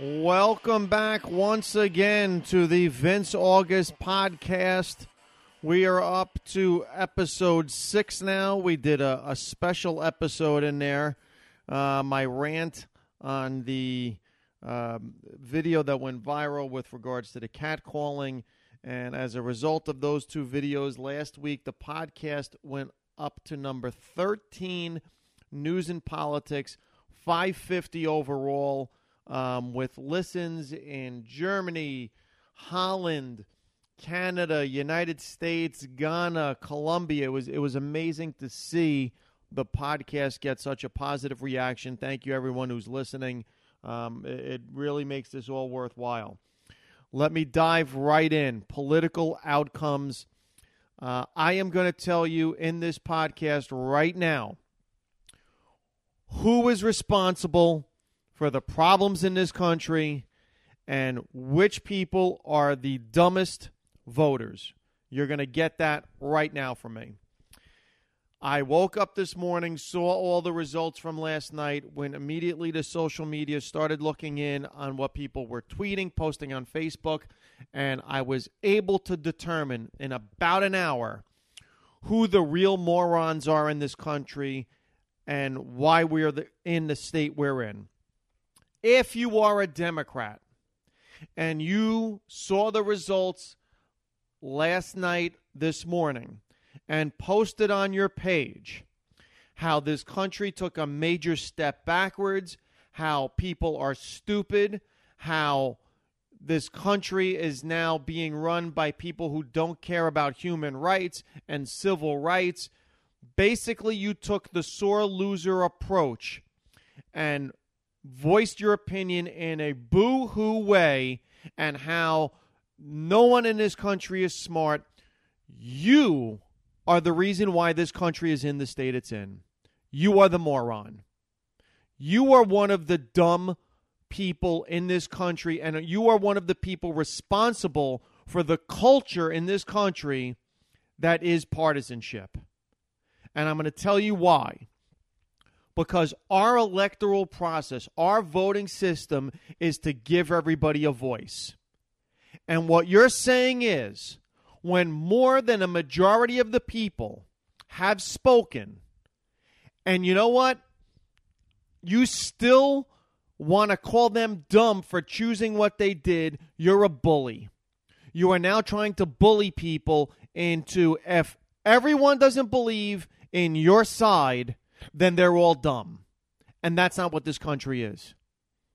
Welcome back once again to the Vince August podcast. We are up to episode six now. We did a, a special episode in there. Uh, my rant on the um, video that went viral with regards to the catcalling. And as a result of those two videos last week, the podcast went up to number 13 news and politics, 550 overall, um, with listens in Germany, Holland, Canada, United States, Ghana, Colombia. It was it was amazing to see the podcast get such a positive reaction. Thank you, everyone who's listening. Um, it, it really makes this all worthwhile. Let me dive right in. Political outcomes. Uh, I am going to tell you in this podcast right now who is responsible for the problems in this country and which people are the dumbest voters. You're going to get that right now from me. I woke up this morning, saw all the results from last night, went immediately to social media, started looking in on what people were tweeting, posting on Facebook, and I was able to determine in about an hour who the real morons are in this country and why we're the, in the state we're in. If you are a Democrat and you saw the results last night, this morning, and posted on your page how this country took a major step backwards, how people are stupid, how this country is now being run by people who don't care about human rights and civil rights. Basically, you took the sore loser approach and voiced your opinion in a boo hoo way and how no one in this country is smart. You are the reason why this country is in the state it's in. You are the moron. You are one of the dumb people in this country, and you are one of the people responsible for the culture in this country that is partisanship. And I'm going to tell you why. Because our electoral process, our voting system is to give everybody a voice. And what you're saying is when more than a majority of the people have spoken, and you know what? You still want to call them dumb for choosing what they did, you're a bully. You are now trying to bully people into if everyone doesn't believe in your side, then they're all dumb. And that's not what this country is.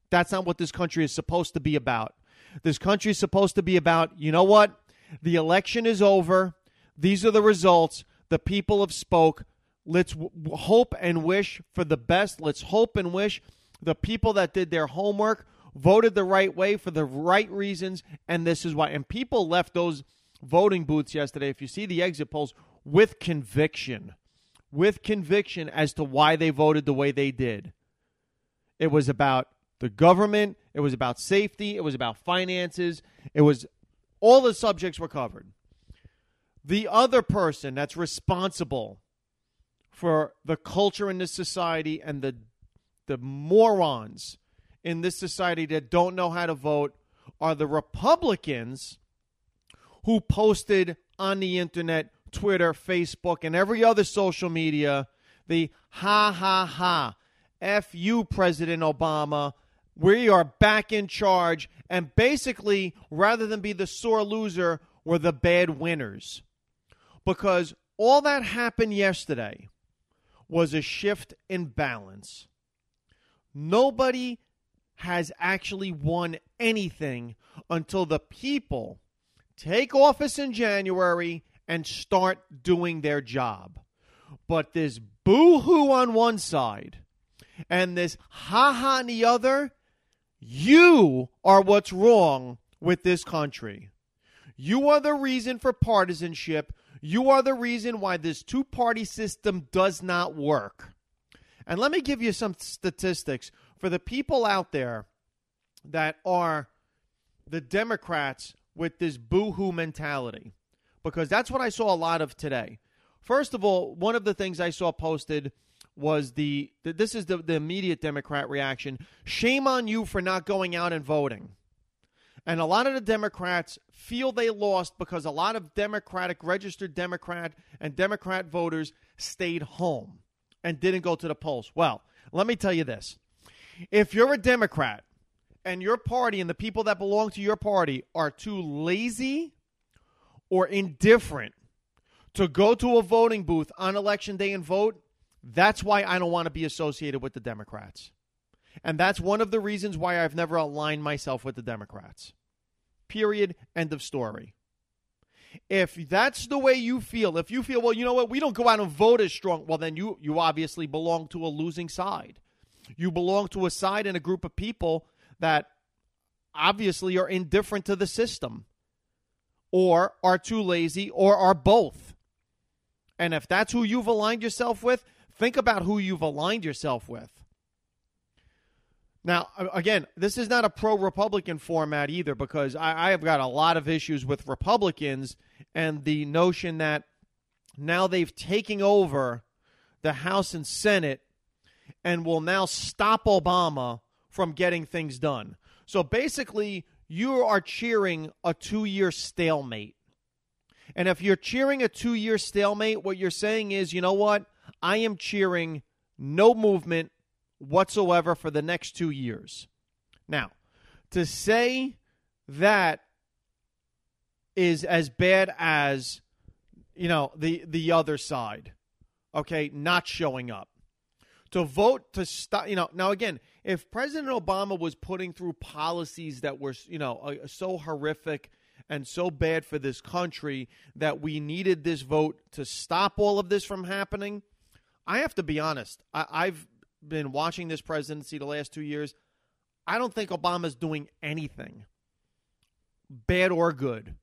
That's not what this country is supposed to be about. This country is supposed to be about, you know what? The election is over. These are the results. The people have spoke. Let's w- hope and wish for the best. Let's hope and wish the people that did their homework voted the right way for the right reasons, and this is why. And people left those voting booths yesterday, if you see the exit polls, with conviction. With conviction as to why they voted the way they did. It was about the government, it was about safety, it was about finances, it was all the subjects were covered. The other person that's responsible for the culture in this society and the the morons in this society that don't know how to vote are the Republicans who posted on the internet, Twitter, Facebook, and every other social media the ha ha ha, F you, President Obama. We are back in charge and basically, rather than be the sore loser, were the bad winners. Because all that happened yesterday was a shift in balance. Nobody has actually won anything until the people take office in January and start doing their job. But this boo hoo on one side and this ha ha on the other you are what's wrong with this country. You are the reason for partisanship. You are the reason why this two party system does not work. And let me give you some statistics for the people out there that are the Democrats with this boo hoo mentality, because that's what I saw a lot of today. First of all, one of the things I saw posted was the this is the, the immediate Democrat reaction. Shame on you for not going out and voting. And a lot of the Democrats feel they lost because a lot of Democratic, registered Democrat, and Democrat voters stayed home and didn't go to the polls. Well, let me tell you this. If you're a Democrat and your party and the people that belong to your party are too lazy or indifferent to go to a voting booth on election day and vote, that's why I don't want to be associated with the Democrats. And that's one of the reasons why I've never aligned myself with the Democrats. Period. End of story. If that's the way you feel, if you feel, well, you know what, we don't go out and vote as strong, well, then you, you obviously belong to a losing side. You belong to a side and a group of people that obviously are indifferent to the system or are too lazy or are both. And if that's who you've aligned yourself with, think about who you've aligned yourself with. Now, again, this is not a pro Republican format either because I, I, have got a lot of issues with Republicans and the notion that now they've taken over the House and Senate and will now stop Obama from getting things done. So basically, you are cheering a two year stalemate. And if you're cheering a two year stalemate, what you're saying is, you know what? I am cheering no movement whatsoever for the next two years. Now, to say that is as bad as you know the the other side okay not showing up to vote to stop you know now again if president obama was putting through policies that were you know uh, so horrific and so bad for this country that we needed this vote to stop all of this from happening i have to be honest I, i've been watching this presidency the last two years, I don't think Obama's doing anything, bad or good.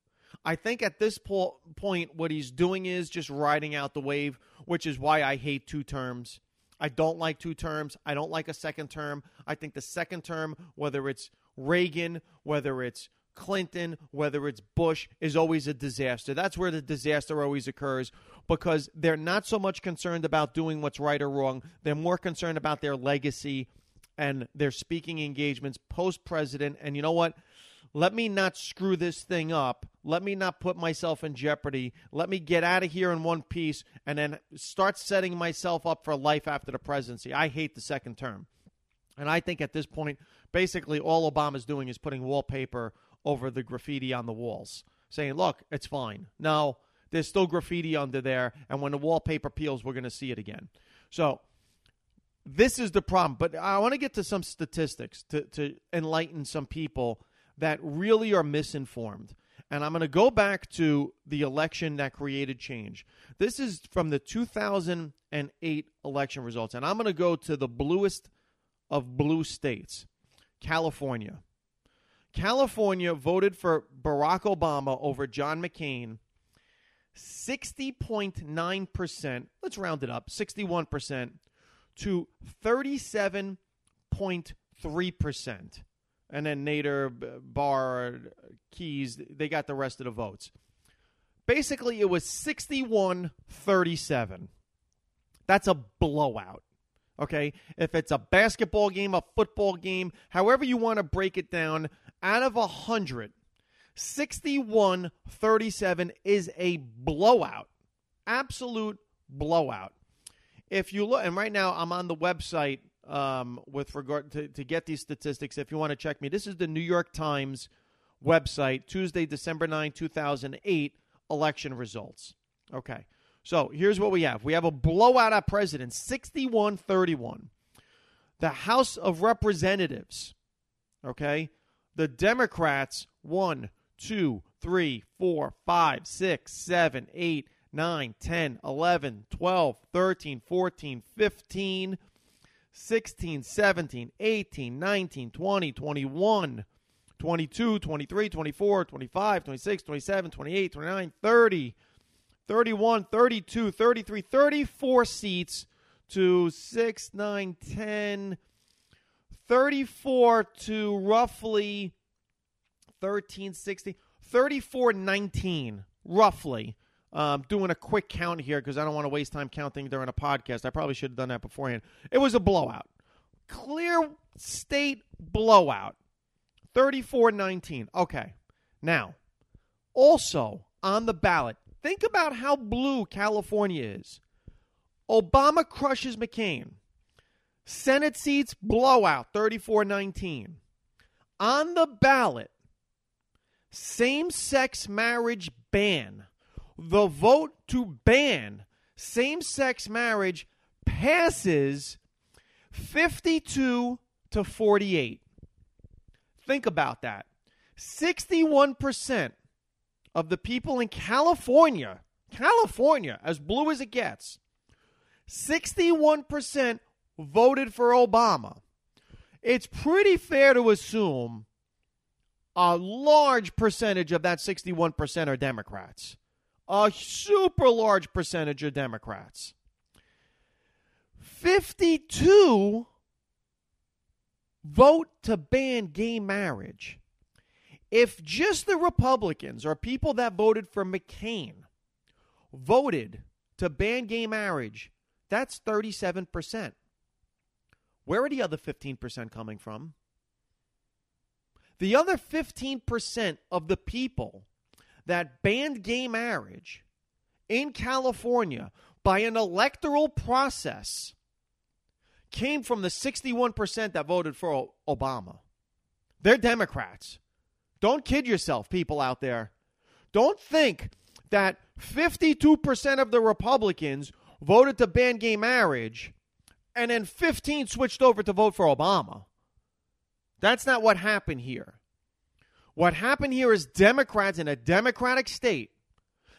I think at this po- point, what he's doing is just riding out the wave, which is why I hate two terms. I don't like two terms. I don't like a second term. I think the second term, whether it's Reagan, whether it's Clinton, whether it's Bush, is always a disaster. That's where the disaster always occurs because they're not so much concerned about doing what's right or wrong. They're more concerned about their legacy and their speaking engagements post president. And you know what? Let me not screw this thing up. Let me not put myself in jeopardy. Let me get out of here in one piece and then start setting myself up for life after the presidency. I hate the second term. And I think at this point, basically all Obama's doing is putting wallpaper over the graffiti on the walls, saying, look, it's fine. No, there's still graffiti under there, and when the wallpaper peels, we're going to see it again. So this is the problem. But I want to get to some statistics to, to enlighten some people that really are misinformed. And I'm going to go back to the election that created change. This is from the 2008 election results. And I'm going to go to the bluest of blue states, California. California voted for Barack Obama over John McCain 60.9%, let's round it up, 61% to 37.3%. And then Nader, Barr, Keyes, they got the rest of the votes. Basically, it was 61 37. That's a blowout. Okay? If it's a basketball game, a football game, however you want to break it down, out of 100, 61 37 is a blowout. Absolute blowout. If you look, and right now I'm on the website um, with regard to, to get these statistics. If you want to check me, this is the New York Times website, Tuesday, December 9, 2008 election results. Okay. So here's what we have we have a blowout at president, 61 31. The House of Representatives, okay, the Democrats won two, three, four, five, six, seven, eight, nine, ten, eleven, twelve, thirteen, fourteen, fifteen, sixteen, seventeen, eighteen, nineteen, twenty, twenty-one, twenty-two, twenty-three, twenty-four, twenty-five, twenty-six, twenty-seven, twenty-eight, twenty-nine, thirty, thirty-one, thirty-two, thirty-three, thirty-four seats to 6, 9, 10, 34 to roughly 13, 16, 34, 19, roughly, Um, doing a quick count here because I don't want to waste time counting during a podcast. I probably should have done that beforehand. It was a blowout. Clear state blowout. 34 19. Okay. Now, also on the ballot, think about how blue California is. Obama crushes McCain. Senate seats blowout 34 19. On the ballot, same sex marriage ban. The vote to ban same sex marriage passes 52 to 48. Think about that. 61% of the people in California, California, as blue as it gets, 61% voted for Obama. It's pretty fair to assume a large percentage of that 61% are Democrats. A super large percentage of Democrats. 52 vote to ban gay marriage. If just the Republicans or people that voted for McCain voted to ban gay marriage, that's 37%. Where are the other 15% coming from? The other 15% of the people that banned gay marriage in California by an electoral process came from the 61% that voted for Obama. They're Democrats. Don't kid yourself, people out there. Don't think that 52% of the Republicans voted to ban gay marriage and then 15 switched over to vote for Obama. That's not what happened here. What happened here is Democrats in a Democratic state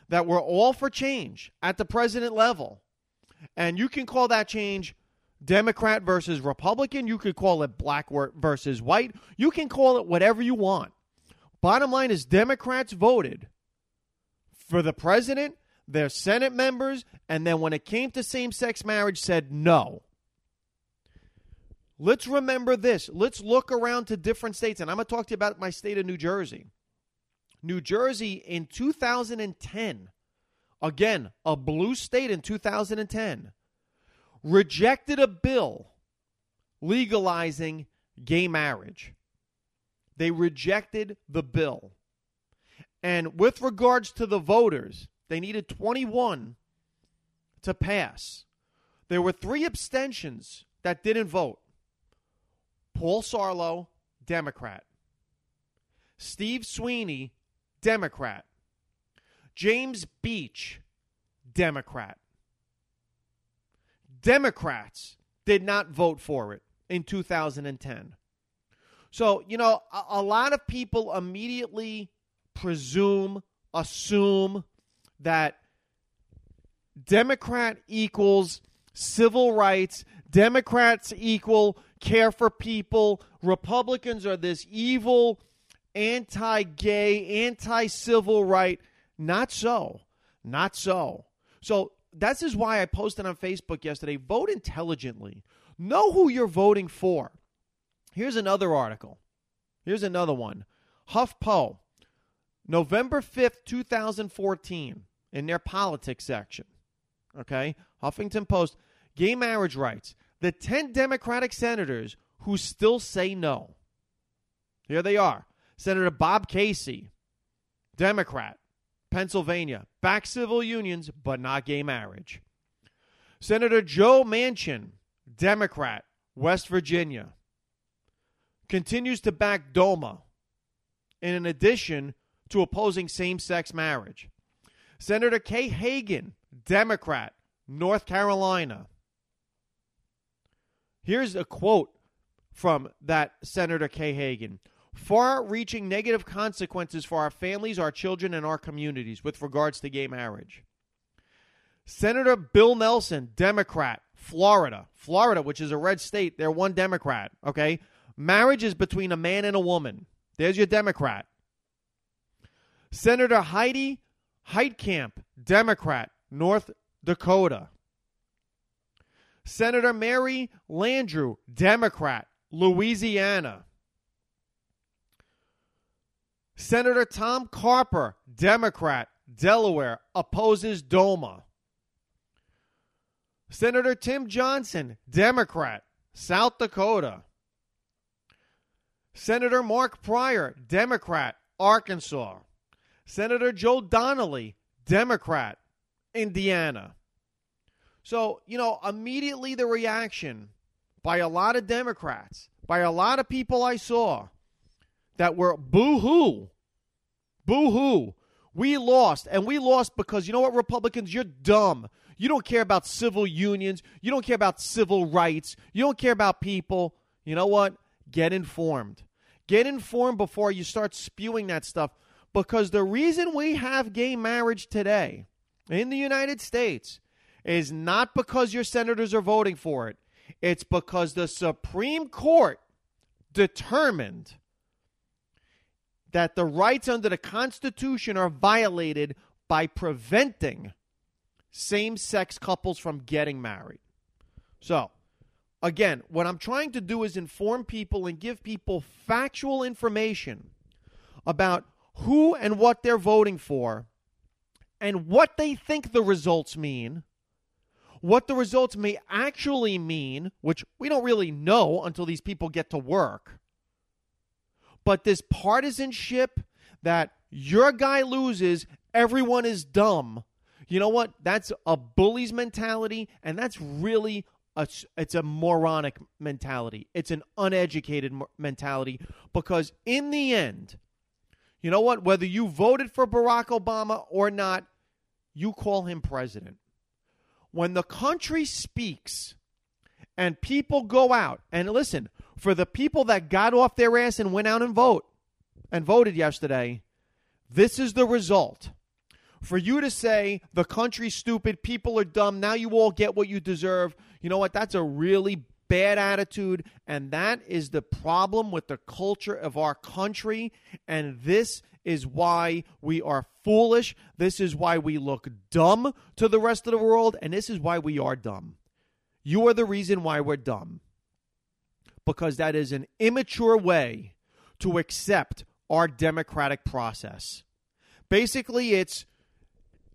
that were all for change at the president level. And you can call that change Democrat versus Republican. You could call it black versus white. You can call it whatever you want. Bottom line is Democrats voted for the president, their Senate members, and then when it came to same sex marriage, said no. Let's remember this. Let's look around to different states, and I'm going to talk to you about my state of New Jersey. New Jersey in 2010, again, a blue state in 2010, rejected a bill legalizing gay marriage. They rejected the bill. And with regards to the voters, they needed 21 to pass. There were three abstentions that didn't vote. Paul Sarlo, Democrat. Steve Sweeney, Democrat. James Beach, Democrat. Democrats did not vote for it in 2010. So, you know, a, a, lot of people immediately presume, assume that Democrat equals civil rights, Democrats equal care for people, Republicans are this evil, anti gay, anti civil right. Not so. Not so. So, this is why I posted on Facebook yesterday vote intelligently. Know who you're voting for. Here's another article. Here's another one. HuffPo, November 5th, 2014, in their politics section. Okay? Huffington Post, gay marriage rights. The 10 Democratic senators who still say no. Here they are Senator Bob Casey, Democrat, Pennsylvania, back civil unions, but not gay marriage. Senator Joe Manchin, Democrat, West Virginia continues to back DOMA in addition to opposing same sex marriage. Senator Kay Hagan, Democrat, North Carolina. Here's a quote from that Senator Kay Hagan. Far reaching negative consequences for our families, our children, and our communities with regards to gay marriage. Senator Bill Nelson, Democrat, Florida. Florida, which is a red state, they're one Democrat, okay? Marriage is between a man and a woman. There's your Democrat. Senator Heidi Heitkamp, Democrat, North Dakota. Senator Mary Landrieu, Democrat, Louisiana. Senator Tom Carper, Democrat, Delaware, opposes DOMA. Senator Tim Johnson, Democrat, South Dakota. Senator Mark Pryor, Democrat, Arkansas. Senator Joe Donnelly, Democrat, Indiana. So, you know, immediately the reaction by a lot of Democrats, by a lot of people I saw that were boo hoo, boo hoo. We lost, and we lost because you know what, Republicans, you're dumb. You don't care about civil unions. You don't care about civil rights. You don't care about people. You know what? Get informed. Get informed before you start spewing that stuff because the reason we have gay marriage today in the United States is not because your senators are voting for it. It's because the Supreme Court determined that the rights under the Constitution are violated by preventing same sex couples from getting married. So, again, what I'm trying to do is inform people and give people factual information about who and what they're voting for and what they think the results mean, what the results may actually mean, which we don't really know until these people get to work. But this partisanship that your guy loses, everyone is dumb. You know what? That's a bully's mentality, and that's really a, it's a moronic mentality. It's an uneducated mentality because in the end, you know what? Whether you voted for Barack Obama or not, you call him president. When the country speaks and people go out and listen, for the people that got off their ass and went out and vote and voted yesterday, this is the result. For you to say the country's stupid, people are dumb, now you all get what you deserve, you know what? That's a really bad attitude, and that is the problem with the culture of our country. And this is why we are foolish. This is why we look dumb to the rest of the world, and this is why we are dumb. You are the reason why we're dumb. Because that is an immature way to accept our democratic process. Basically, it's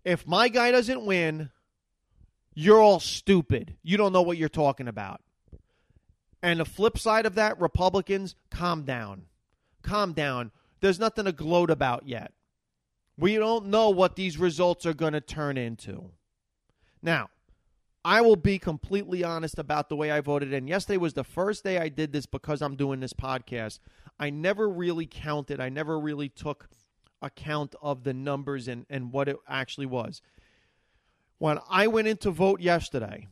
if my guy doesn't win, you're all stupid. You don't know what you're talking about. And the flip side of that, Republicans, calm down. Calm down. There's nothing to gloat about yet. We don't know what these results are going to turn into. Now, I will be completely honest about the way I voted. And yesterday was the first day I did this because I'm doing this podcast. I never really counted, I never really took account of the numbers and, and what it actually was. When I went in to vote yesterday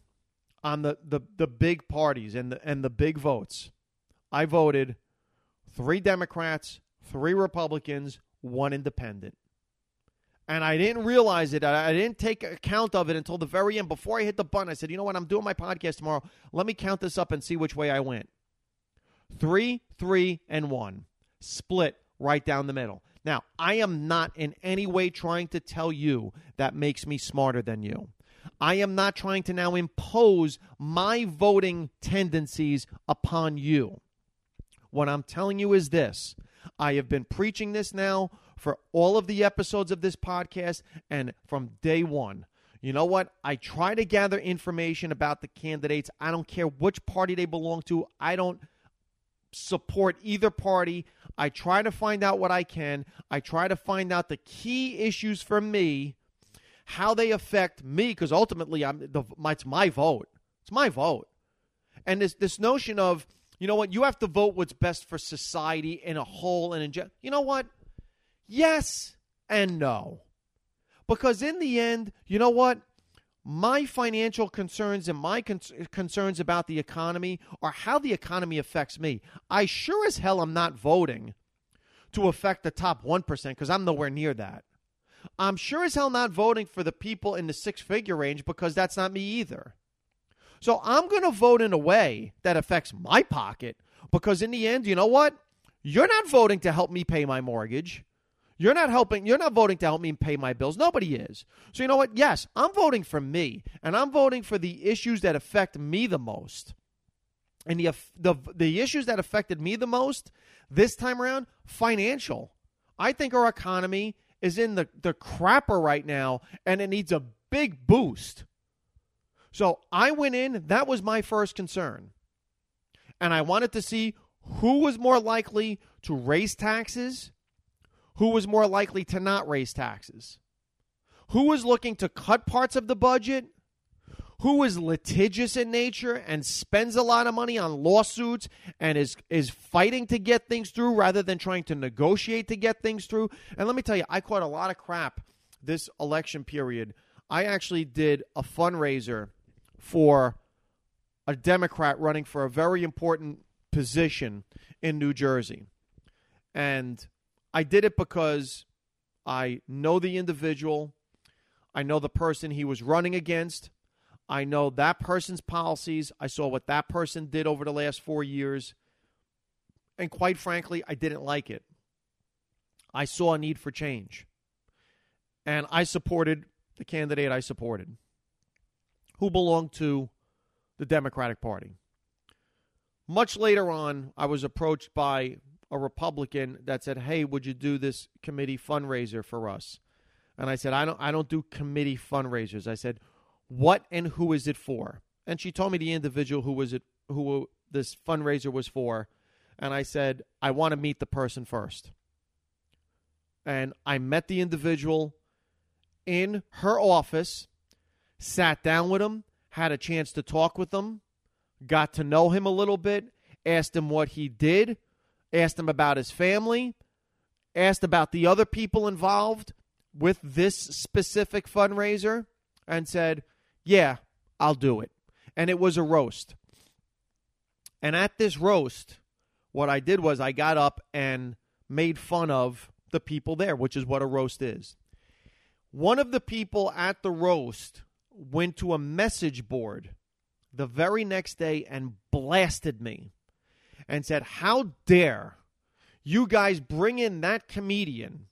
on the, the, the big parties and the, and the big votes, I voted three Democrats, three Republicans, one independent. And I didn't realize it. I didn't take account of it until the very end. Before I hit the button, I said, you know what? I'm doing my podcast tomorrow. Let me count this up and see which way I went. Three, three, and one. Split right down the middle. Now, I am not in any way trying to tell you that makes me smarter than you. I am not trying to now impose my voting tendencies upon you. What I'm telling you is this I have been preaching this now for all of the episodes of this podcast and from day one. You know what? I try to gather information about the candidates. I don't care which party they belong to. I don't support either party. I try to find out what I can. I try to find out the key issues for me, how they affect me, because ultimately, I'm the it's my vote. It's my vote, and this this notion of you know what? You have to vote what's best for society in a whole and in general. You know what? Yes and no. Because in the end, you know what? My financial concerns and my con- concerns about the economy are how the economy affects me. I sure as hell am not voting to affect the top 1% because I'm nowhere near that. I'm sure as hell not voting for the people in the six figure range because that's not me either. So I'm going to vote in a way that affects my pocket because in the end, you know what? You're not voting to help me pay my mortgage. You're not helping, you're not voting to help me pay my bills. Nobody is. So you know what? Yes, I'm voting for me, and I'm voting for the issues that affect me the most. And the the the issues that affected me the most this time around, financial. I think our economy is in the, the crapper right now and it needs a big boost. So I went in, that was my first concern. And I wanted to see who was more likely to raise taxes, who was more likely to not raise taxes, who was looking to cut parts of the budget, who is litigious in nature and spends a lot of money on lawsuits and is is fighting to get things through rather than trying to negotiate to get things through. And let me tell you, I caught a lot of crap this election period. I actually did a fundraiser for a Democrat running for a very important position in New Jersey. And I did it because I know the individual. I know the person he was running against. I know that person's policies. I saw what that person did over the last four years. And quite frankly, I didn't like it. I saw a need for change. And I supported the candidate I supported, who belonged to the Democratic Party. Much later on, I was approached by a Republican that said, "Hey, would you do this committee fundraiser for us?" And I said, "I don't I don't do committee fundraisers." I said, what and who is it for? And she told me the individual who was it who this fundraiser was for, and I said I want to meet the person first. And I met the individual in her office, sat down with him, had a chance to talk with him, got to know him a little bit, asked him what he did, asked him about his family, asked about the other people involved with this specific fundraiser, and said, yeah, I'll do it. And it was a roast. And at this roast, what I did was I got up and made fun of the people there, which is what a roast is. One of the people at the roast went to a message board the very next day and blasted me and said, How dare you guys bring in that comedian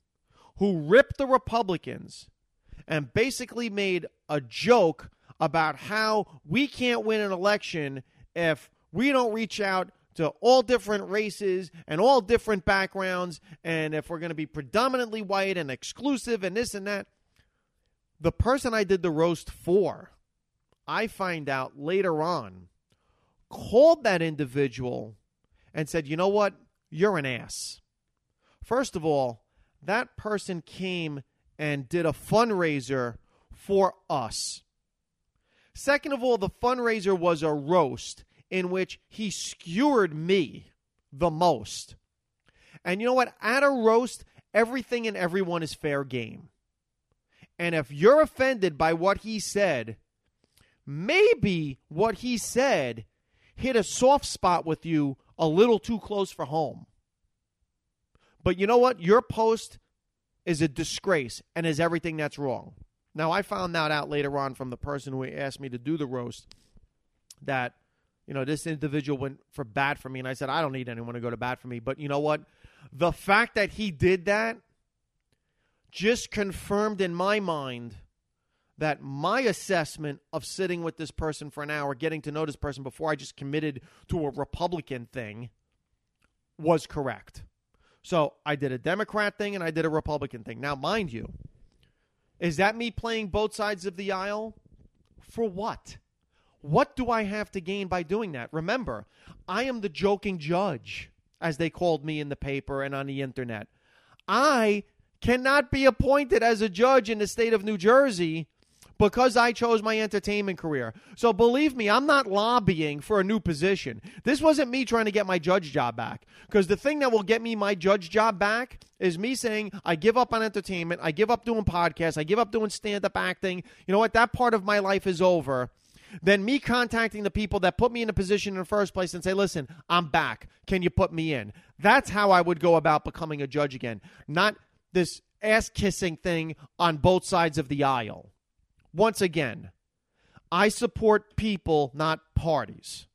who ripped the Republicans and basically made a joke about how we can't win an election if we don't reach out to all different races and all different backgrounds, and if we're going to be predominantly white and exclusive and this and that. The person I did the roast for, I find out later on, called that individual and said, You know what? You're an ass. First of all, that person came and did a fundraiser for us. Second of all, the fundraiser was a roast in which he skewered me the most. And you know what? At a roast, everything and everyone is fair game. And if you're offended by what he said, maybe what he said hit a soft spot with you a little too close for home. But you know what? Your post is a disgrace and is everything that's wrong. Now, I found that out later on from the person who asked me to do the roast that, you know, this individual went for bat for me. And I said, I don't need anyone to go to bat for me. But you know what? The fact that he did that just confirmed in my mind that my assessment of sitting with this person for an hour, getting to know this person before I just committed to a Republican thing, was correct. So I did a Democrat thing and I did a Republican thing. Now, mind you, is that me playing both sides of the aisle? For what? What do I have to gain by doing that? Remember, I am the joking judge, as they called me in the paper and on the internet. I cannot be appointed as a judge in the state of New Jersey because I chose my entertainment career. So believe me, I'm not lobbying for a new position. This wasn't me trying to get my judge job back. Because the thing that will get me my judge job back is me saying, I give up on entertainment, I give up doing podcasts, I give up doing stand up acting. You know what? That part of my life is over. Then me contacting the people that put me in a position in the first place and say, listen, I'm back. Can you put me in? That's how I would go about becoming a judge again. Not this ass kissing thing on both sides of the aisle once again, I support people, not parties.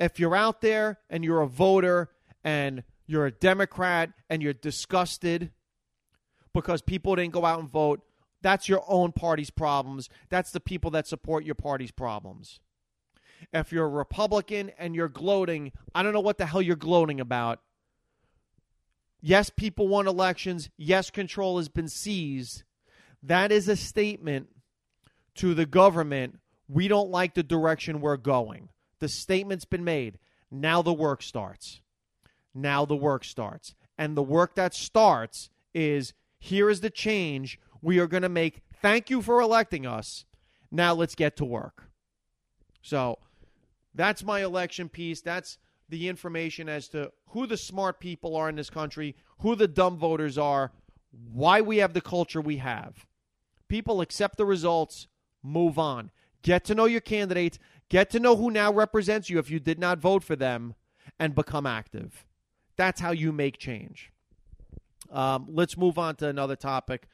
If you're out there and you're a voter and you're a Democrat and you're disgusted because people didn't go out and vote, that's your own party's problems. That's the people that support your party's problems. If you're a Republican and you're gloating, I don't know what the hell you're gloating about. Yes, people won elections. Yes, control has been seized. That is a statement to the government we don't like the direction we're going. The statement's been made. Now the work starts. Now the work starts. And the work that starts is here is the change we are going to make. Thank you for electing us. Now let's get to work. So that's my election piece. That's the information as to who the smart people are in this country, who the dumb voters are, why we have the culture we have. People accept the results, move on. Get to know your candidates, get to know who now represents you if you did not vote for them, and become active. That's how you make change. Um, let's move on to another topic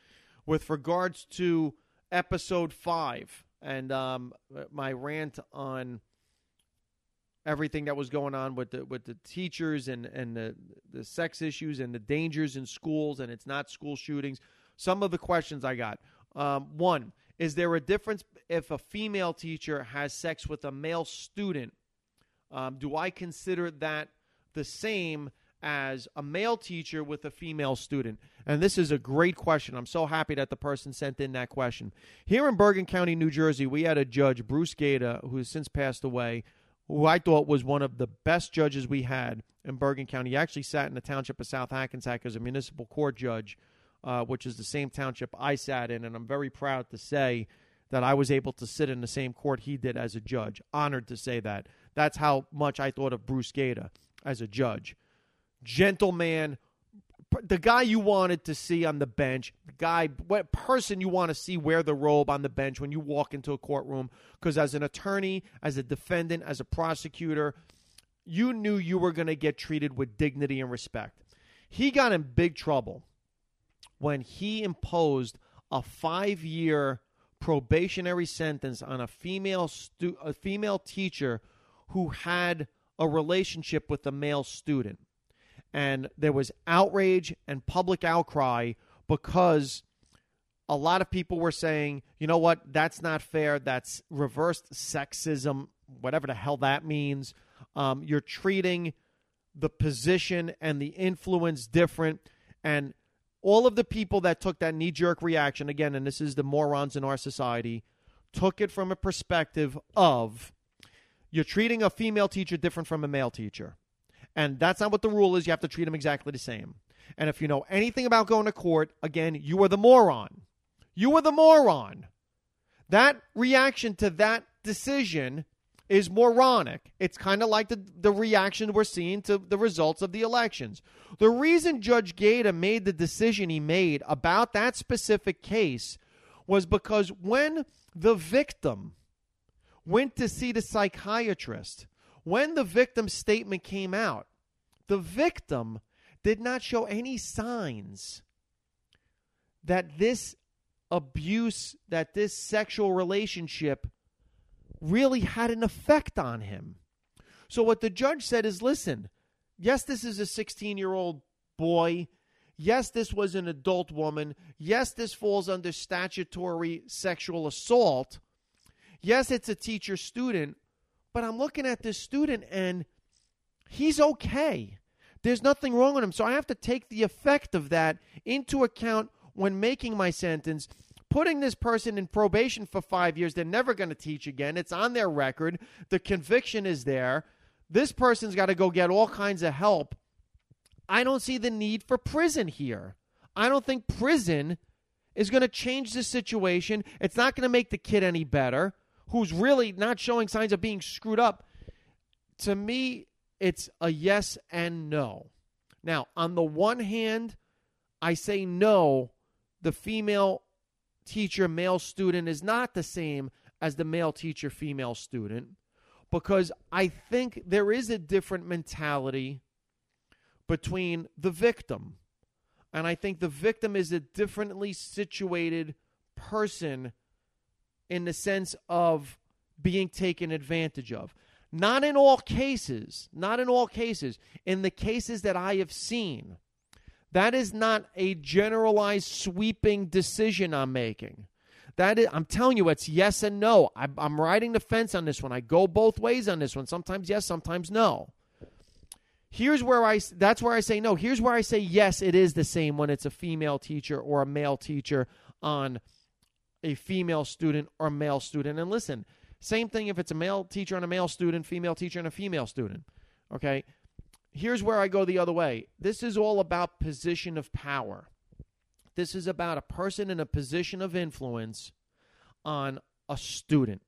with regards to episode five and um, my rant on everything that was going on with the with the teachers and and the the sex issues and the dangers in schools and it's not school shootings. Some of the questions I got. Um, one, is there a difference if a female teacher has sex with a male student? Um, do I consider that the same as a male teacher with a female student? And this is a great question. I'm so happy that the person sent in that question. Here in Bergen County, New Jersey, we had a judge, Bruce Gator, who has since passed away, who I thought was one of the best judges we had in Bergen County. He actually sat in the township of South Hackensack as a municipal court judge, uh, which is the same township I sat in, and I'm very proud to say that I was able to sit in the same court he did as a judge. Honored to say that. That's how much I thought of Bruce Gator as a judge. Gentleman, the guy you wanted to see on the bench, the guy, what person you want to see wear the robe on the bench when you walk into a courtroom. Because as an attorney, as a defendant, as a prosecutor, you knew you were going to get treated with dignity and respect. He got in big trouble when he imposed a five year probationary sentence on a female stu- a female teacher who had a relationship with a male student and there was outrage and public outcry because a lot of people were saying, you know what, that's not fair. That's reversed sexism, whatever the hell that means. Um, you're treating the position and the influence different. And all of the people that took that knee jerk reaction, again, and this is the morons in our society, took it from a perspective of you're treating a female teacher different from a male teacher. And that's not what the rule is. You have to treat them exactly the same. And if you know anything about going to court, again, you are the moron. You are the moron. That reaction to that decision is moronic. It's kind of like the, the reaction we're seeing to the results of the elections. The reason Judge Gator made the decision he made about that specific case was because when the victim went to see the psychiatrist, when the victim's statement came out, the victim did not show any signs that this abuse, that this sexual relationship really had an effect on him. So, what the judge said is listen, yes, this is a 16 year old boy. Yes, this was an adult woman. Yes, this falls under statutory sexual assault. Yes, it's a teacher student. But I'm looking at this student and he's okay. There's nothing wrong with him. So I have to take the effect of that into account when making my sentence. Putting this person in probation for five years, they're never going to teach again. It's on their record. The conviction is there. This person's got to go get all kinds of help. I don't see the need for prison here. I don't think prison is going to change the situation. It's not going to make the kid any better who's really not showing signs of being screwed up, to me, it's a yes and no. Now, on the one hand, I say no, the female teacher, male student is not the same as the male teacher, female student, because I think there is a different mentality between the victim. And I think the victim is a differently situated person in the sense of being taken advantage of. Not in all cases, not in all cases. In the cases that I have seen, that is not a generalized sweeping decision I'm making. That is, I'm telling you, it's yes and no. I, I'm riding the fence on this one. I go both ways on this one. Sometimes yes, sometimes no. here's where I that's where I say no. Here's where I say yes, it is the same when it's a female teacher or a male teacher on a female student or male student. And listen, same thing if it's a male teacher and a male student, female teacher and a female student. Okay? Here's where I go the other way. This is all about position of power. This is about a person in a position of influence on a student.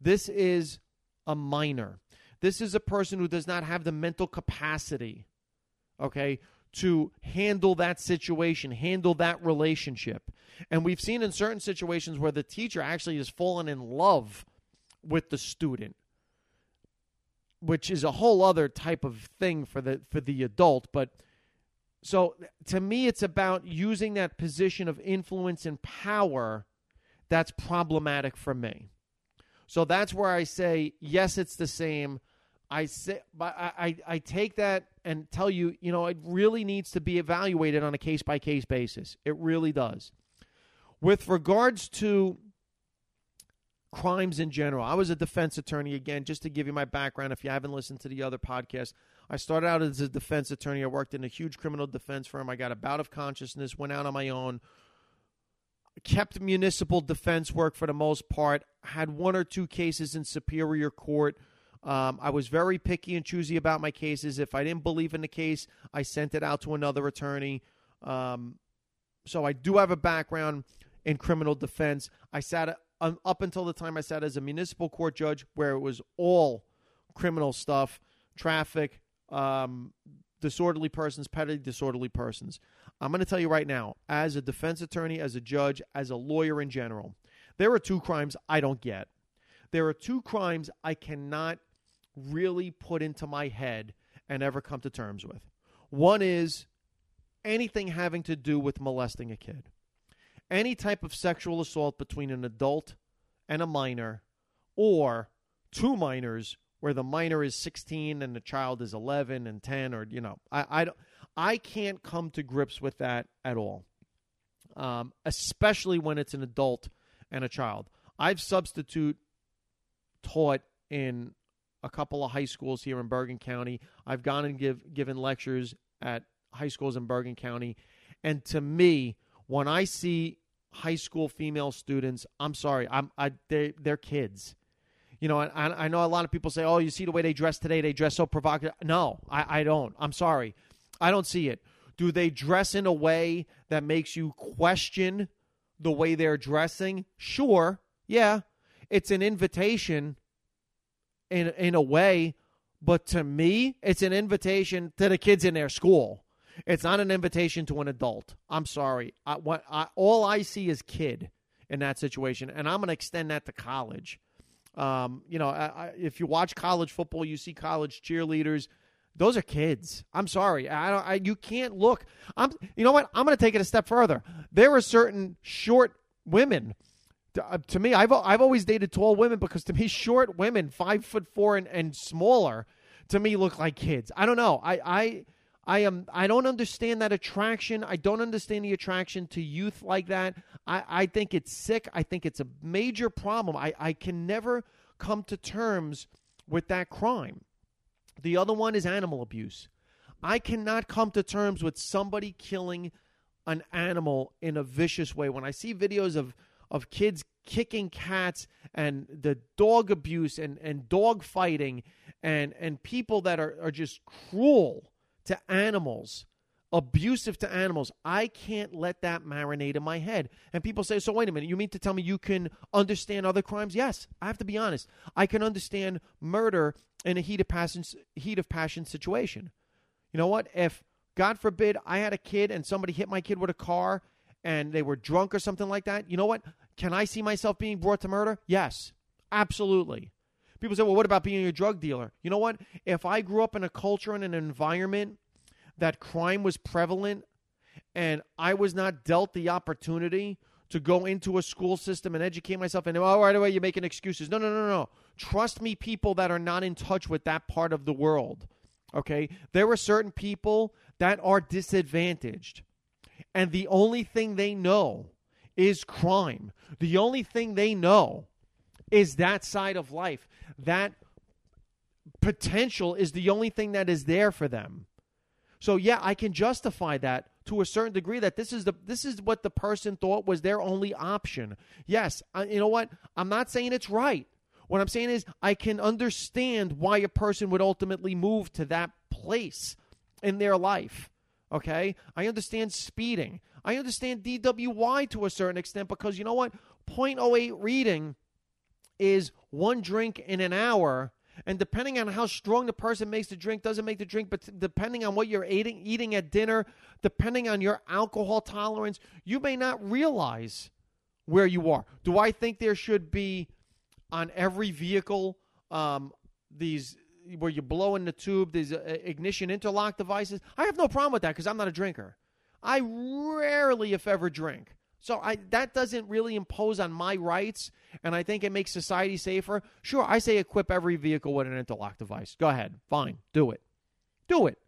This is a minor. This is a person who does not have the mental capacity, okay, to handle that situation, handle that relationship. And we've seen in certain situations where the teacher actually has fallen in love with the student, which is a whole other type of thing for the for the adult, but so to me it's about using that position of influence and power that's problematic for me. So that's where I say yes it's the same I say, but I, I, take that and tell you, you know, it really needs to be evaluated on a case by case basis. It really does. With regards to crimes in general, I was a defense attorney again, just to give you my background. If you haven't listened to the other podcast, I started out as a defense attorney. I worked in a huge criminal defense firm. I got a bout of consciousness, went out on my own, kept municipal defense work for the most part, had one or two cases in superior court um, I was very picky and choosy about my cases. If I didn't believe in the case, I sent it out to another attorney. Um, so I do have a background in criminal defense. I sat uh, up until the time I sat as a municipal court judge, where it was all criminal stuff, traffic, um, disorderly persons, petty disorderly persons. I'm going to tell you right now, as a defense attorney, as a judge, as a lawyer in general, there are two crimes I don't get. There are two crimes I cannot really put into my head and ever come to terms with. One is anything having to do with molesting a kid. Any type of sexual assault between an adult and a minor, or two minors where the minor is 16 and the child is 11 and 10, or, you know, I, I, I can't come to grips with that at all, um, especially when it's an adult and a child. I've substitute taught in a couple of high schools here in Bergen County. I've gone and give given lectures at high schools in Bergen County, and to me, when I see high school female students, I'm sorry, I'm I they they're kids. You know, I, I know a lot of people say, "Oh, you see the way they dress today? They dress so provocative." No, I, I don't. I'm sorry, I don't see it. Do they dress in a way that makes you question the way they're dressing? Sure, yeah, it's an invitation in in a way, but to me, it's an invitation to the kids in their school. It's not an invitation to an adult. I'm sorry. I, what I, all I see is kid in that situation, and I'm going to extend that to college. Um, you know, I, if you watch college football, you see college cheerleaders. Those are kids. I'm sorry. I, I you can't look. I'm. You know what? I'm going to take it a step further. There are certain short women uh, to me, I've I've always dated tall women because to me, short women, five foot four and, and smaller, to me look like kids. I don't know. I I I am I don't understand that attraction. I don't understand the attraction to youth like that. I, I think it's sick. I think it's a major problem. I, I can never come to terms with that crime. The other one is animal abuse. I cannot come to terms with somebody killing an animal in a vicious way. When I see videos of of kids kicking cats and the dog abuse and, and dog fighting and, and people that are, are just cruel to animals, abusive to animals. I can't let that marinate in my head. And people say, so wait a minute, you mean to tell me you can understand other crimes? Yes, I have to be honest. I can understand murder in a heat of passion, heat of passion situation. You know what? If God forbid I had a kid and somebody hit my kid with a car and they were drunk or something like that, you know what? Can I see myself being brought to murder? Yes, absolutely. People say, well, what about being a drug dealer? You know what? If I grew up in a culture and an environment that crime was prevalent and I was not dealt the opportunity to go into a school system and educate myself and oh right away you're making excuses. No, no, no, no. Trust me, people that are not in touch with that part of the world. Okay? There are certain people that are disadvantaged and the only thing they know is crime. The only thing they know is that side of life, that potential is the only thing that is there for them. So yeah, I can justify that to a certain degree that this is the this is what the person thought was their only option. Yes, I, you know what? I'm not saying it's right. What I'm saying is I can understand why a person would ultimately move to that place in their life. Okay? I understand speeding. I understand DWI to a certain extent because you know what? 0.08 reading is one drink in an hour. And depending on how strong the person makes the drink, doesn't make the drink, but depending on what you're eating, eating at dinner, depending on your alcohol tolerance, you may not realize where you are. Do I think there should be on every vehicle um, these where you blow in the tube, these uh, ignition interlock devices? I have no problem with that because I'm not a drinker. I rarely, if ever, drink. So I that doesn't really impose on my rights, and I think it makes society safer. Sure, I say equip every vehicle with an interlock device. Go ahead, fine, do it, do it.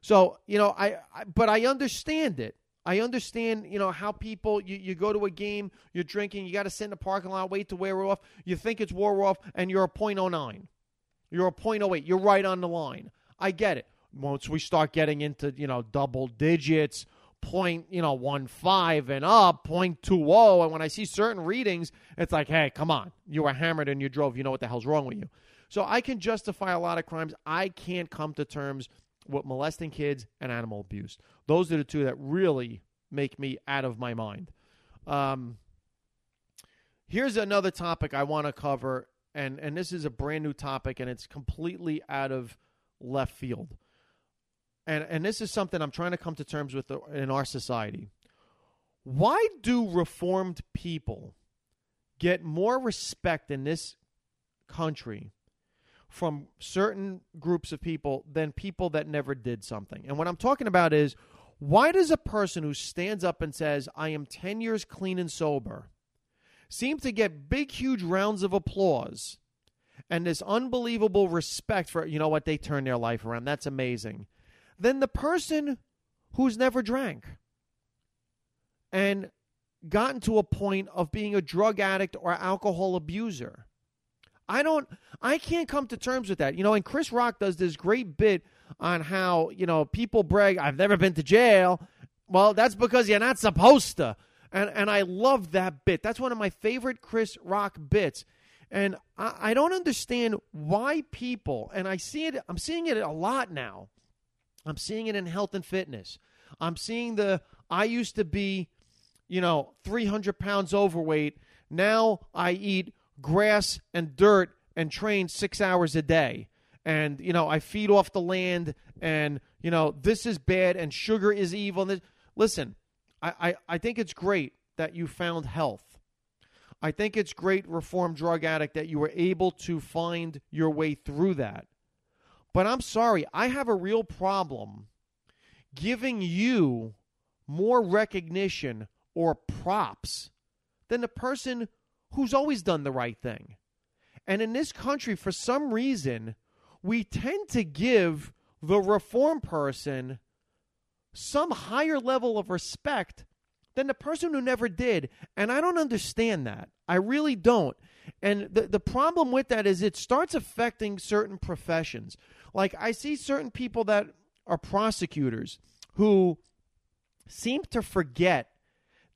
So you know, I, I but I understand it. I understand, you know, how people you, you go to a game, you're drinking, you got to sit in the parking lot, wait to wear off. You think it's wore off, and you're a .09. You're a .08. You're right on the line. I get it. Once we start getting into you know double digits point, you know, one five and up, point two oh. And when I see certain readings, it's like, hey, come on, you were hammered and you drove. You know what the hell's wrong with you? So I can justify a lot of crimes. I can't come to terms with molesting kids and animal abuse. Those are the two that really make me out of my mind. Um, here's another topic I want to cover, and and this is a brand new topic, and it's completely out of left field and and this is something I'm trying to come to terms with in our society. Why do reformed people get more respect in this country from certain groups of people than people that never did something? And what I'm talking about is why does a person who stands up and says, I am 10 years clean and sober, seem to get big, huge rounds of applause and this unbelievable respect for, you know what, they turn their life around? That's amazing Then the person who's never drank and gotten to a point of being a drug addict or alcohol abuser. I don't I can't come to terms with that. You know, and Chris Rock does this great bit on how, you know, people brag, I've never been to jail. Well, that's because you're not supposed to. And and I love that bit. That's one of my favorite Chris Rock bits. And I, I don't understand why people, and I see it, I'm seeing it a lot now I'm seeing it in health and fitness. I'm seeing the, I used to be, you know, 300 pounds overweight. Now I eat grass and dirt and train six hours a day. And, you know, I feed off the land and, you know, this is bad and sugar is evil. Listen, I, I, think it's great that you found health. I think it's great, reform drug addict, that you were able to find your way through that. But I'm sorry, I have a real problem giving you more recognition or props than the person who's always done the right thing. And in this country, for some reason, we tend to give the reform person some higher level of respect than the person who never did. And I don't understand that. I really don't. And the, the problem with that is it starts affecting certain professions. Like I see certain people that are prosecutors who seem to forget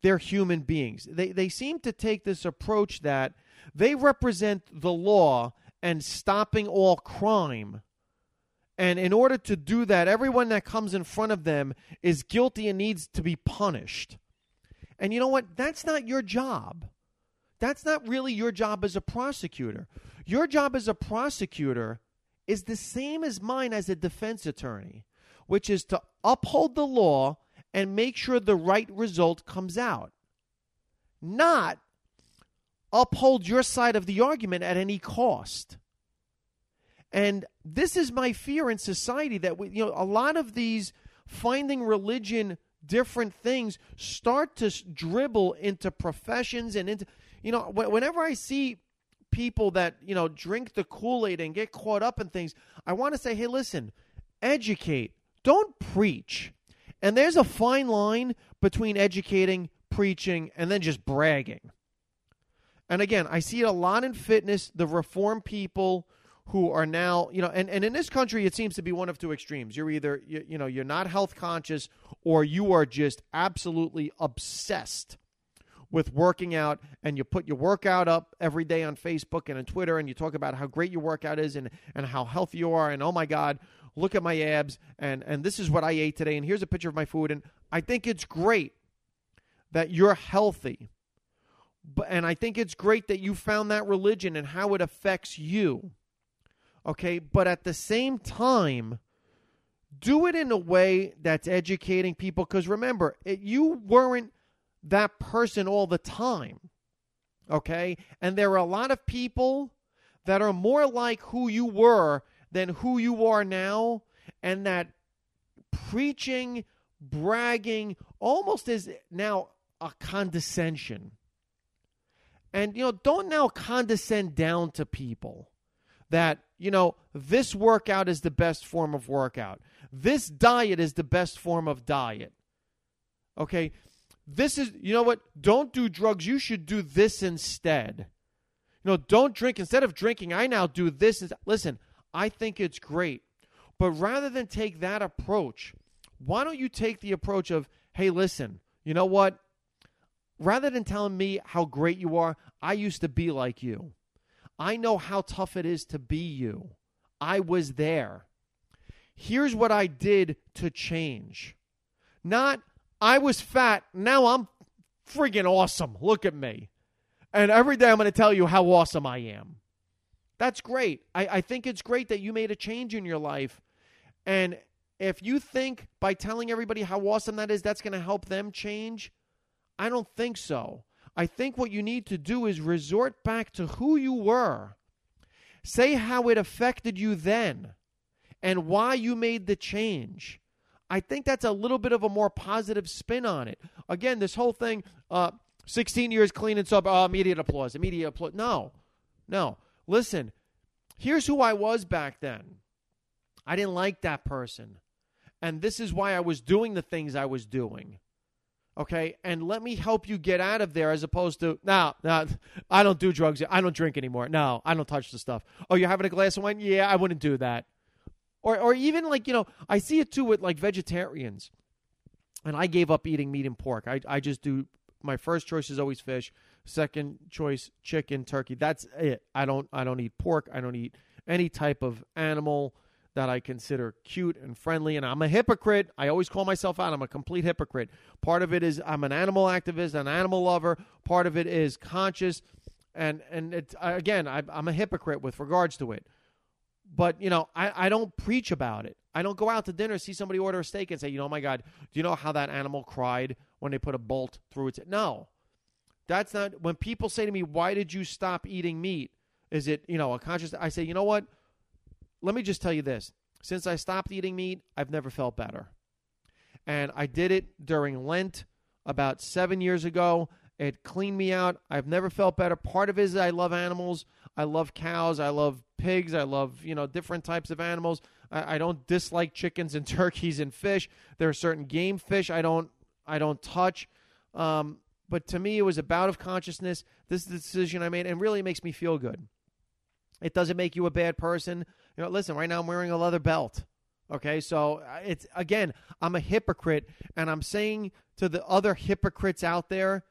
they're human beings. They they seem to take this approach that they represent the law and stopping all crime. And in order to do that, everyone that comes in front of them is guilty and needs to be punished. And you know what? That's not your job. That's not really your job as a prosecutor. Your job as a prosecutor is the same as mine as a defense attorney, which is to uphold the law and make sure the right result comes out, not uphold your side of the argument at any cost. And this is my fear in society that we, you know a lot of these finding religion different things start to dribble into professions and into you know whenever I see people that, you know, drink the Kool Aid and get caught up in things, I want to say, hey, listen, educate, don't preach. And there's a fine line between educating, preaching, and then just bragging. And again, I see it a lot in fitness, the reform people who are now, you know, and, and in this country, it seems to be one of two extremes. You're either, you, you know, you're not health conscious or you are just absolutely obsessed with working out and you put your workout up every day on Facebook and on Twitter and you talk about how great your workout is and, and how healthy you are and oh my God, look at my abs and, and this is what I ate today and here's a picture of my food and I think it's great that you're healthy. But and I think it's great that you found that religion and how it affects you. Okay, but at the same time, do it in a way that's educating people because remember, it, you weren't that person all the time. Okay? And there are a lot of people that are more like who you were than who you are now, and that preaching, bragging almost is now a condescension. And, you know, don't now condescend down to people that, you know, this workout is the best form of workout. This diet is the best form of diet. Okay? This is, you know what? Don't do drugs. You should do this instead. You know, don't drink. Instead of drinking, I now do this. Listen, I think it's great. But rather than take that approach, why don't you take the approach of, hey, listen, you know what? Rather than telling me how great you are, I used to be like you. I know how tough it is to be you. I was there. Here's what I did to change. Not, I was fat. Now I'm friggin' awesome. Look at me. And every day I'm going to tell you how awesome I am. That's great. I, I think it's great that you made a change in your life. And if you think by telling everybody how awesome that is, that's going to help them change, I don't think so. I think what you need to do is resort back to who you were. Say how it affected you then and why you made the change. I think that's a little bit of a more positive spin on it. Again, this whole thing, uh, 16 years clean and sober, uh, immediate applause, immediate applause. No, no. Listen, here's who I was back then. I didn't like that person. And this is why I was doing the things I was doing. Okay, and let me help you get out of there as opposed to no, no, I don't do drugs. I don't drink anymore. No, I don't touch the stuff. Oh, you're having a glass of wine? Yeah, I wouldn't do that. Or, or even like you know, I see it too with like vegetarians, and I gave up eating meat and pork. I I just do. My first choice is always fish. Second choice, chicken, turkey. That's it. I don't I don't eat pork. I don't eat any type of animal that I consider cute and friendly. And I'm a hypocrite. I always call myself out. I'm a complete hypocrite. Part of it is I'm an animal activist, an animal lover. Part of it is conscious. And and it, again, I, I'm a hypocrite with regards to it. But you know, I, I don't preach about it. I don't go out to dinner, see somebody order a steak, and say, you know, my God, do you know how that animal cried when they put a bolt through its? No, that's not. When people say to me, "Why did you stop eating meat?" Is it you know a conscious? I say, you know what? Let me just tell you this. Since I stopped eating meat, I've never felt better. And I did it during Lent about seven years ago. It cleaned me out. I've never felt better. Part of it is I love animals. I love cows. I love pigs. I love, you know, different types of animals. I, I don't dislike chickens and turkeys and fish. There are certain game fish I don't I don't touch. Um, but to me, it was a bout of consciousness. This is the decision I made, and really makes me feel good. It doesn't make you a bad person. You know, listen, right now I'm wearing a leather belt. Okay, so uh, it's again, I'm a hypocrite, and I'm saying to the other hypocrites out there,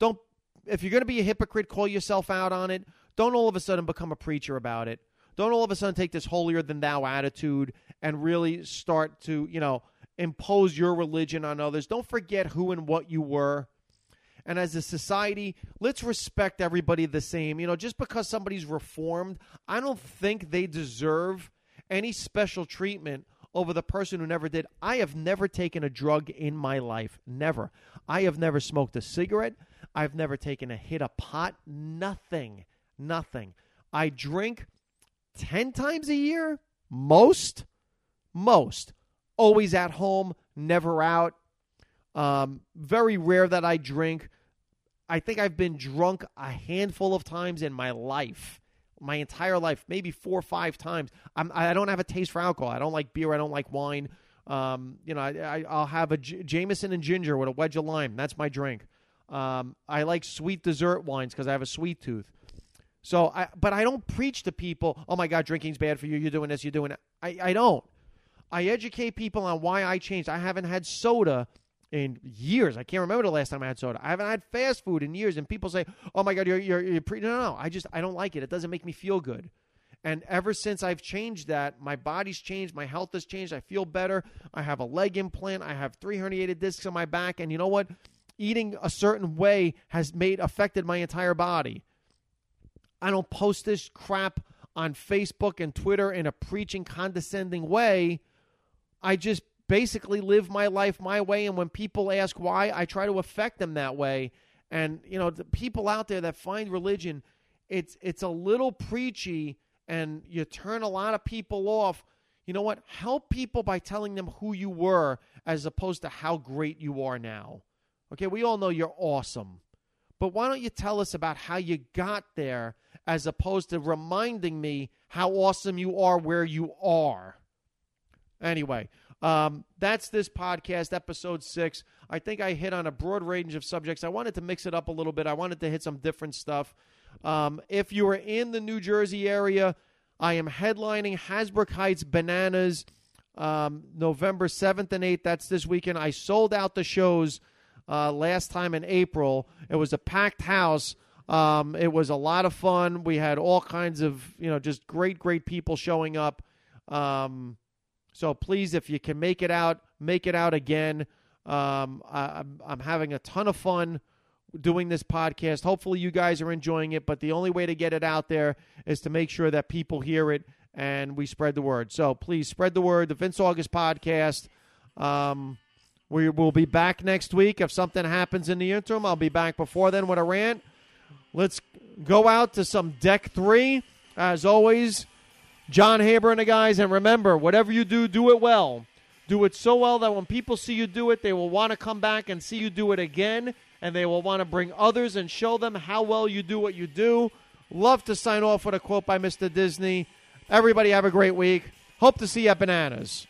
don't if you're going to be a hypocrite, call yourself out on it. Don't all of a sudden become a preacher about it. Don't all of a sudden take this holier than thou attitude and really start to, you know, impose your religion on others. Don't forget who and what you were. And as a society, let's respect everybody the same. You know, just because somebody's reformed, I don't think they deserve any special treatment over the person who never did. I have never taken a drug in my life. Never. I have never smoked a cigarette. I've never taken a hit of pot. Nothing. Nothing. I drink 10 times a year. Most. Most. Always at home, never out. Um, very rare that I drink. I think I've been drunk a handful of times in my life, my entire life, maybe four or five times. I'm, I don't have a taste for alcohol. I don't like beer. I don't like wine. Um, you know, I, will have a J- Jameson and ginger with a wedge of lime. That's my drink. Um, I like sweet dessert wines because I have a sweet tooth. So, I, but I don't preach to people, oh my God, drinking's bad for you. You're doing this, you're doing it. I, I don't. I educate people on why I changed. I haven't had soda in years. I can't remember the last time I had soda. I haven't had fast food in years. And people say, "Oh my God, you're you're, you're pre-. no, no, no. I just I don't like it. It doesn't make me feel good." And ever since I've changed that, my body's changed, my health has changed. I feel better. I have a leg implant. I have three herniated discs on my back, and you know what? Eating a certain way has made affected my entire body. I don't post this crap on Facebook and Twitter in a preaching, condescending way. I just basically live my life my way. And when people ask why, I try to affect them that way. And, you know, the people out there that find religion, it's it's a little preachy and you turn a lot of people off. You know what? Help people by telling them who you were as opposed to how great you are now. Okay, we all know you're awesome. But why don't you tell us about how you got there as opposed to reminding me how awesome you are where you are? Anyway, um, that's this podcast, episode six. I think I hit on a broad range of subjects. I wanted to mix it up a little bit. I wanted to hit some different stuff. Um, if you are in the New Jersey area, I am headlining Hasbrouck Heights Bananas um, November 7th and 8th. That's this weekend. I sold out the shows uh, last time in April. It was a packed house. Um, it was a lot of fun. We had all kinds of, you know, just great, great people showing up. Um, so please, if you can make it out, make it out again. Um, I, I'm, I'm having a ton of fun doing this podcast. Hopefully, you guys are enjoying it. But the only way to get it out there is to make sure that people hear it and we spread the word. So please spread the word. The Vince August podcast. Um, we will be back next week. If something happens in the interim, I'll be back before then with a rant. Let's go out to some deck three. As always, John Haber and the guys. And remember, whatever you do, do it well. Do it so well that when people see you do it, they will want to come back and see you do it again. And they will want to bring others and show them how well you do what you do. Love to sign off with a quote by Mr. Disney. Everybody have a great week. Hope to see you at Bananas.